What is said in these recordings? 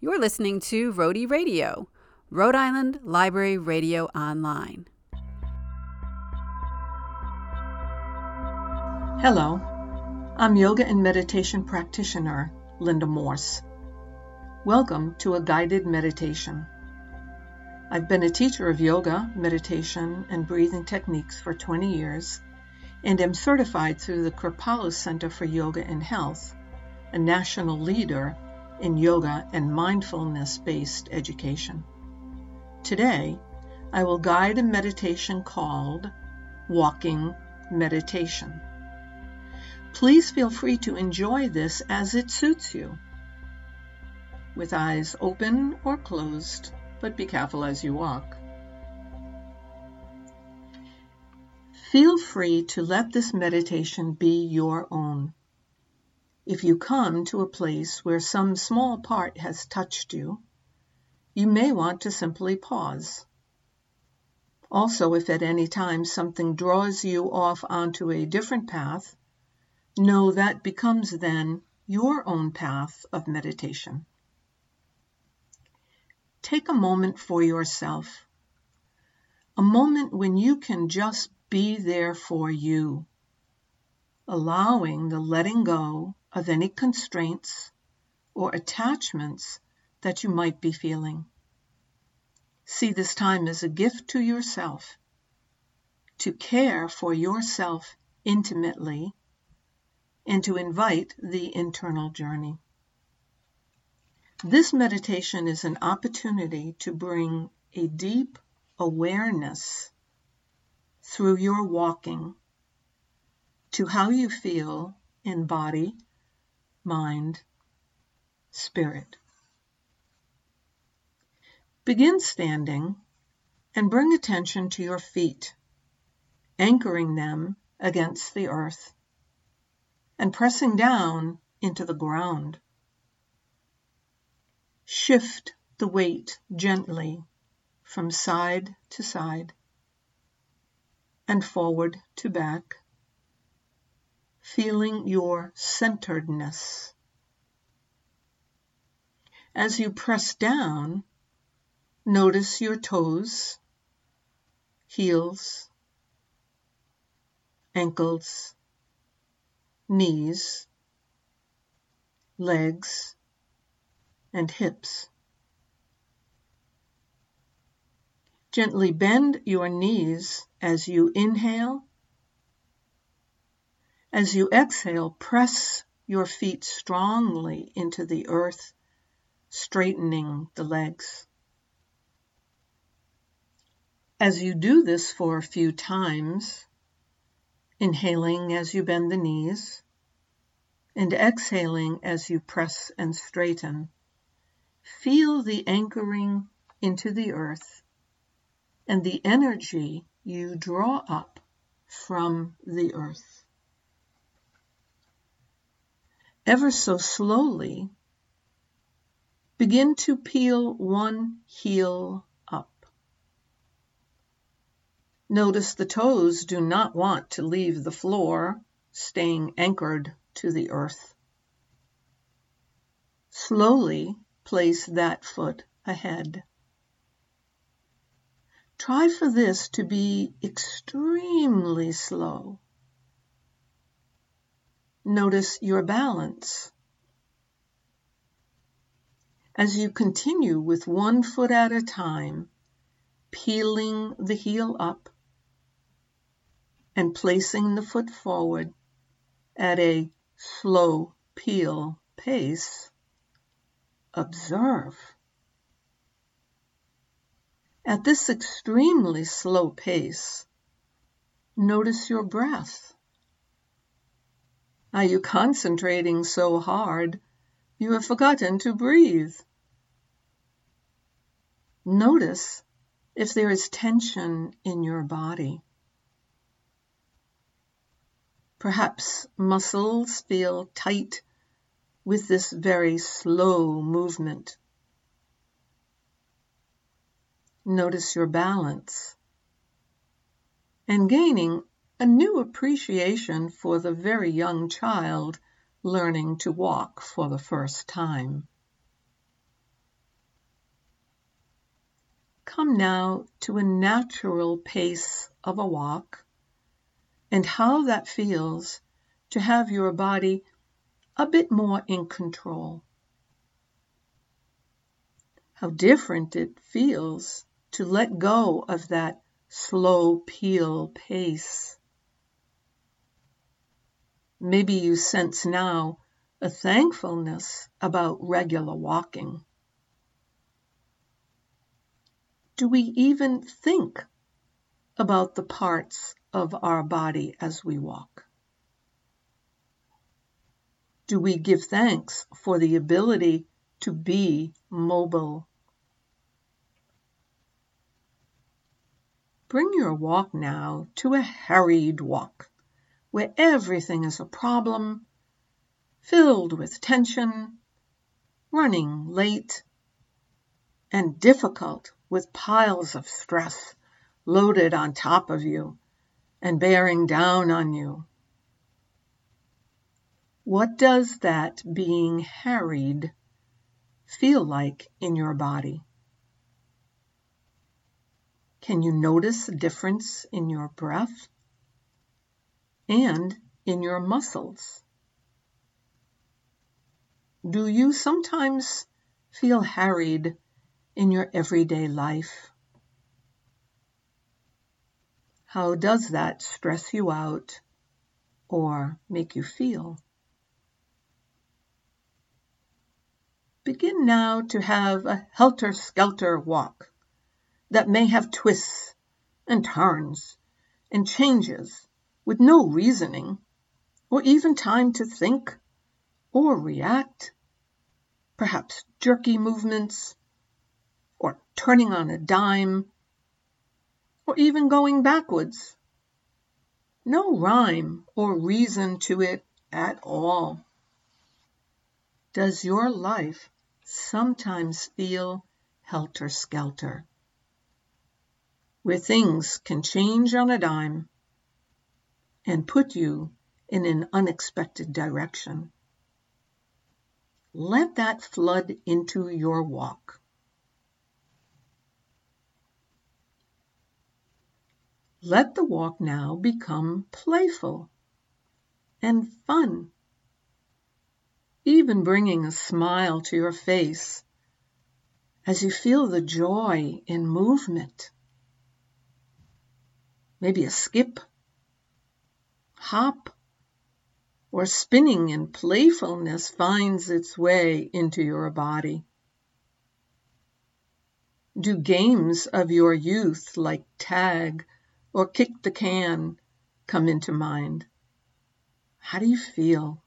You're listening to Rhody Radio, Rhode Island Library Radio Online. Hello, I'm yoga and meditation practitioner Linda Morse. Welcome to a guided meditation. I've been a teacher of yoga, meditation, and breathing techniques for 20 years and am certified through the Kripalu Center for Yoga and Health, a national leader in yoga and mindfulness based education. Today, I will guide a meditation called Walking Meditation. Please feel free to enjoy this as it suits you, with eyes open or closed, but be careful as you walk. Feel free to let this meditation be your own. If you come to a place where some small part has touched you, you may want to simply pause. Also, if at any time something draws you off onto a different path, know that becomes then your own path of meditation. Take a moment for yourself, a moment when you can just be there for you, allowing the letting go of any constraints or attachments that you might be feeling. See this time as a gift to yourself, to care for yourself intimately, and to invite the internal journey. This meditation is an opportunity to bring a deep awareness through your walking to how you feel in body, mind, spirit. Begin standing and bring attention to your feet, anchoring them against the earth and pressing down into the ground. Shift the weight gently from side to side and forward to back, feeling your centeredness. As you press down, notice your toes, heels, ankles, knees, legs, and hips. Gently bend your knees as you inhale. As you exhale, press your feet strongly into the earth, straightening the legs. As you do this for a few times, inhaling as you bend the knees, and exhaling as you press and straighten, feel the anchoring into the earth and the energy you draw up from the earth. Ever so slowly, begin to peel one heel up. Notice the toes do not want to leave the floor, staying anchored to the earth. Slowly place that foot ahead. Try for this to be extremely slow. Notice your balance. As you continue with one foot at a time, peeling the heel up and placing the foot forward at a slow peel pace, observe. At this extremely slow pace, notice your breath. Are you concentrating so hard you have forgotten to breathe? Notice if there is tension in your body. Perhaps muscles feel tight with this very slow movement. Notice your balance and gaining a new appreciation for the very young child learning to walk for the first time. come now to a natural pace of a walk and how that feels to have your body a bit more in control. How different it feels to let go of that slow peel pace. Maybe you sense now a thankfulness about regular walking. Do we even think about the parts of our body as we walk? Do we give thanks for the ability to be mobile? Bring your walk now to a hurried walk, where everything is a problem, filled with tension, running late, and difficult with piles of stress loaded on top of you and bearing down on you. What does that being harried feel like in your body? Can you notice a difference in your breath and in your muscles? Do you sometimes feel harried in your everyday life? How does that stress you out or make you feel? Begin now to have a helter skelter walk that may have twists and turns and changes with no reasoning or even time to think or react. Perhaps jerky movements or turning on a dime or even going backwards. No rhyme or reason to it at all. Does your life sometimes feel helter skelter? Where things can change on a dime and put you in an unexpected direction. Let that flood into your walk. Let the walk now become playful and fun, even bringing a smile to your face as you feel the joy in movement. Maybe a skip, hop, or spinning in playfulness finds its way into your body. Do games of your youth like tag or kick the can come into mind? How do you feel?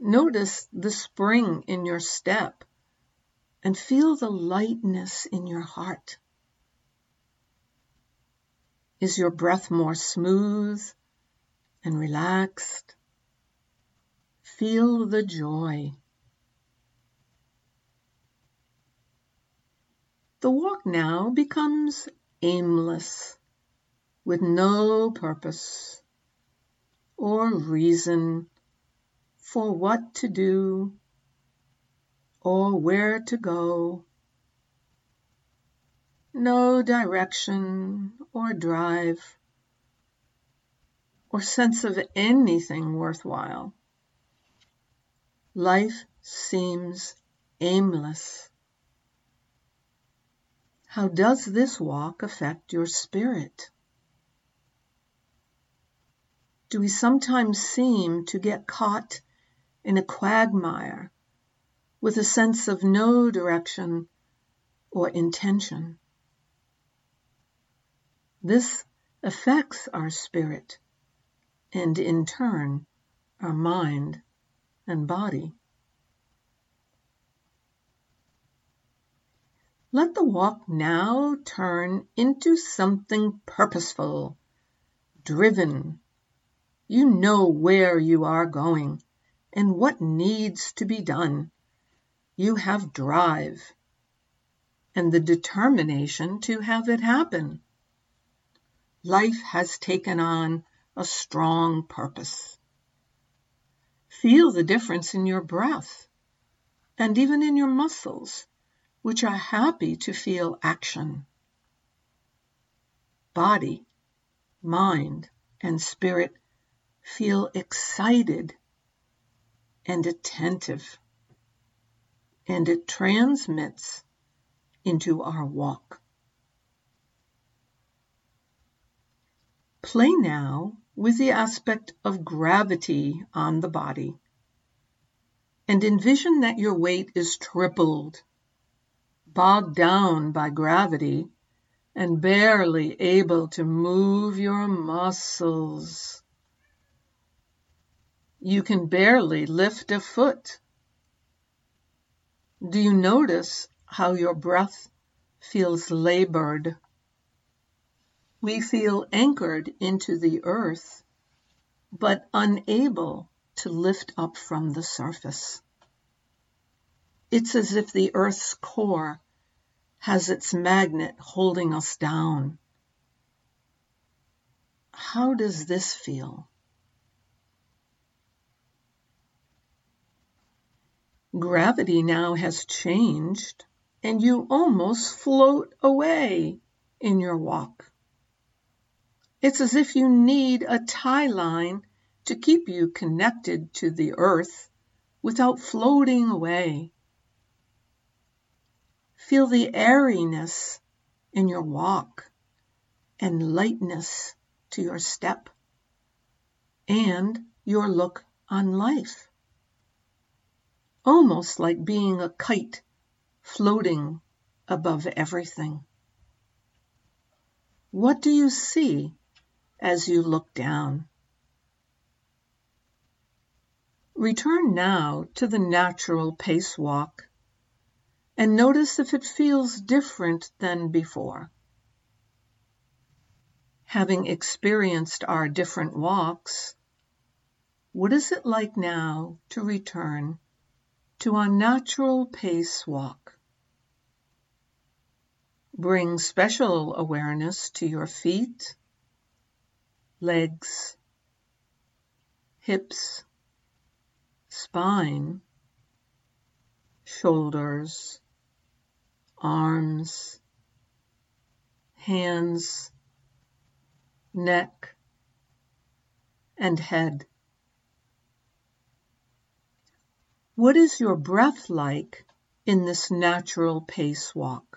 Notice the spring in your step and feel the lightness in your heart. Is your breath more smooth and relaxed? Feel the joy. The walk now becomes aimless, with no purpose or reason for what to do or where to go. No direction or drive or sense of anything worthwhile. Life seems aimless. How does this walk affect your spirit? Do we sometimes seem to get caught in a quagmire with a sense of no direction or intention? This affects our spirit and in turn our mind and body. Let the walk now turn into something purposeful, driven. You know where you are going and what needs to be done. You have drive and the determination to have it happen. Life has taken on a strong purpose. Feel the difference in your breath and even in your muscles which are happy to feel action. Body, mind, and spirit feel excited and attentive, and it transmits into our walk. Play now with the aspect of gravity on the body and envision that your weight is tripled, bogged down by gravity, and barely able to move your muscles. You can barely lift a foot. Do you notice how your breath feels labored? We feel anchored into the earth, but unable to lift up from the surface. It's as if the earth's core has its magnet holding us down. How does this feel? Gravity now has changed, and you almost float away in your walk. It's as if you need a tie line to keep you connected to the earth without floating away. Feel the airiness in your walk and lightness to your step and your look on life. Almost like being a kite floating above everything. What do you see as you look down. Return now to the natural pace walk and notice if it feels different than before. Having experienced our different walks, what is it like now to return to our natural pace walk? Bring special awareness to your feet legs, hips, spine, shoulders, arms, hands, neck, and head. What is your breath like in this natural pace walk?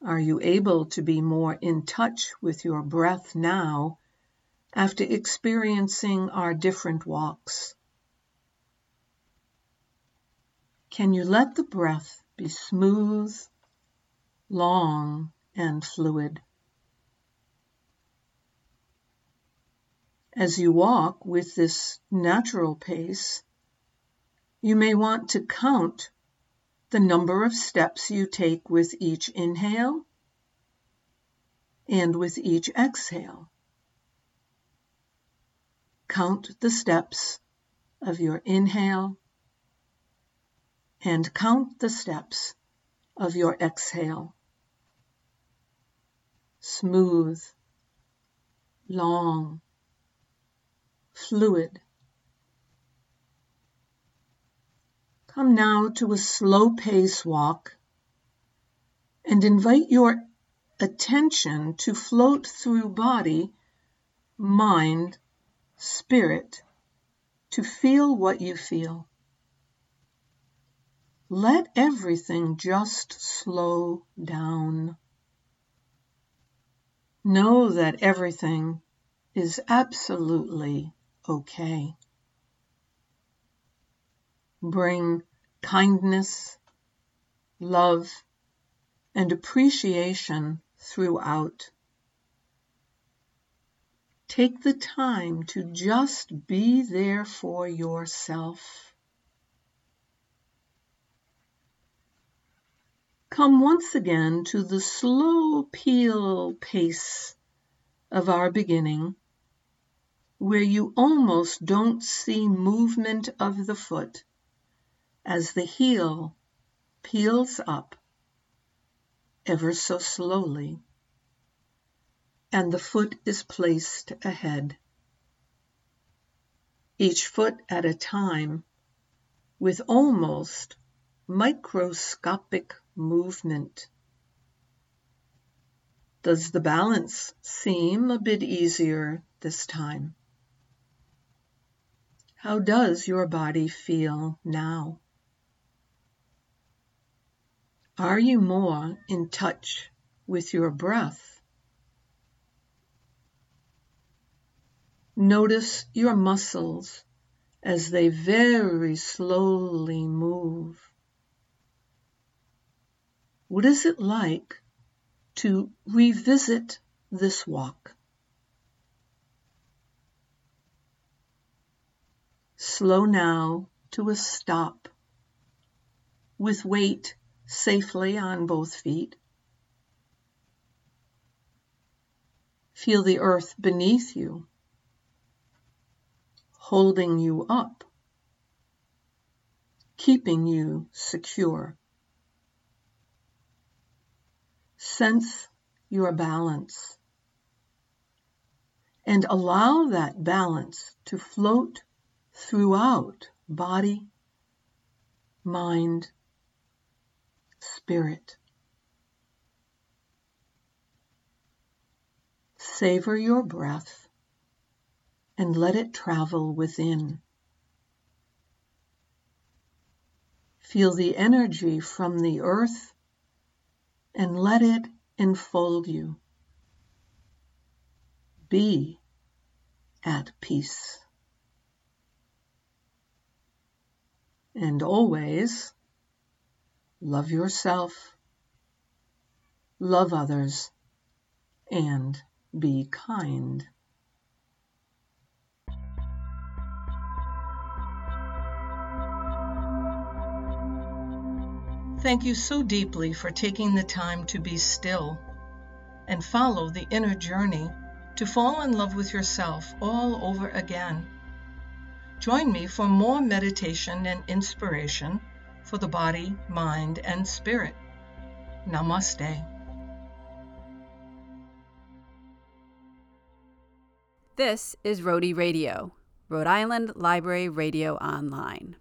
Are you able to be more in touch with your breath now after experiencing our different walks? Can you let the breath be smooth, long, and fluid? As you walk with this natural pace, you may want to count the number of steps you take with each inhale and with each exhale. Count the steps of your inhale and count the steps of your exhale. Smooth, long, fluid. Come now to a slow pace walk and invite your attention to float through body, mind, spirit, to feel what you feel. Let everything just slow down. Know that everything is absolutely okay. Bring kindness, love, and appreciation throughout. Take the time to just be there for yourself. Come once again to the slow peel pace of our beginning, where you almost don't see movement of the foot as the heel peels up ever so slowly, and the foot is placed ahead. Each foot at a time, with almost microscopic movement. Does the balance seem a bit easier this time? How does your body feel now? Are you more in touch with your breath? Notice your muscles as they very slowly move. What is it like to revisit this walk? Slow now to a stop with weight safely on both feet. Feel the earth beneath you, holding you up, keeping you secure. Sense your balance and allow that balance to float throughout body, mind, spirit. Savor your breath and let it travel within. Feel the energy from the earth and let it enfold you. Be at peace. And always love yourself, love others, and be kind. Thank you so deeply for taking the time to be still and follow the inner journey to fall in love with yourself all over again. Join me for more meditation and inspiration for the body, mind, and spirit. Namaste. This is Rhody Radio, Rhode Island Library Radio Online.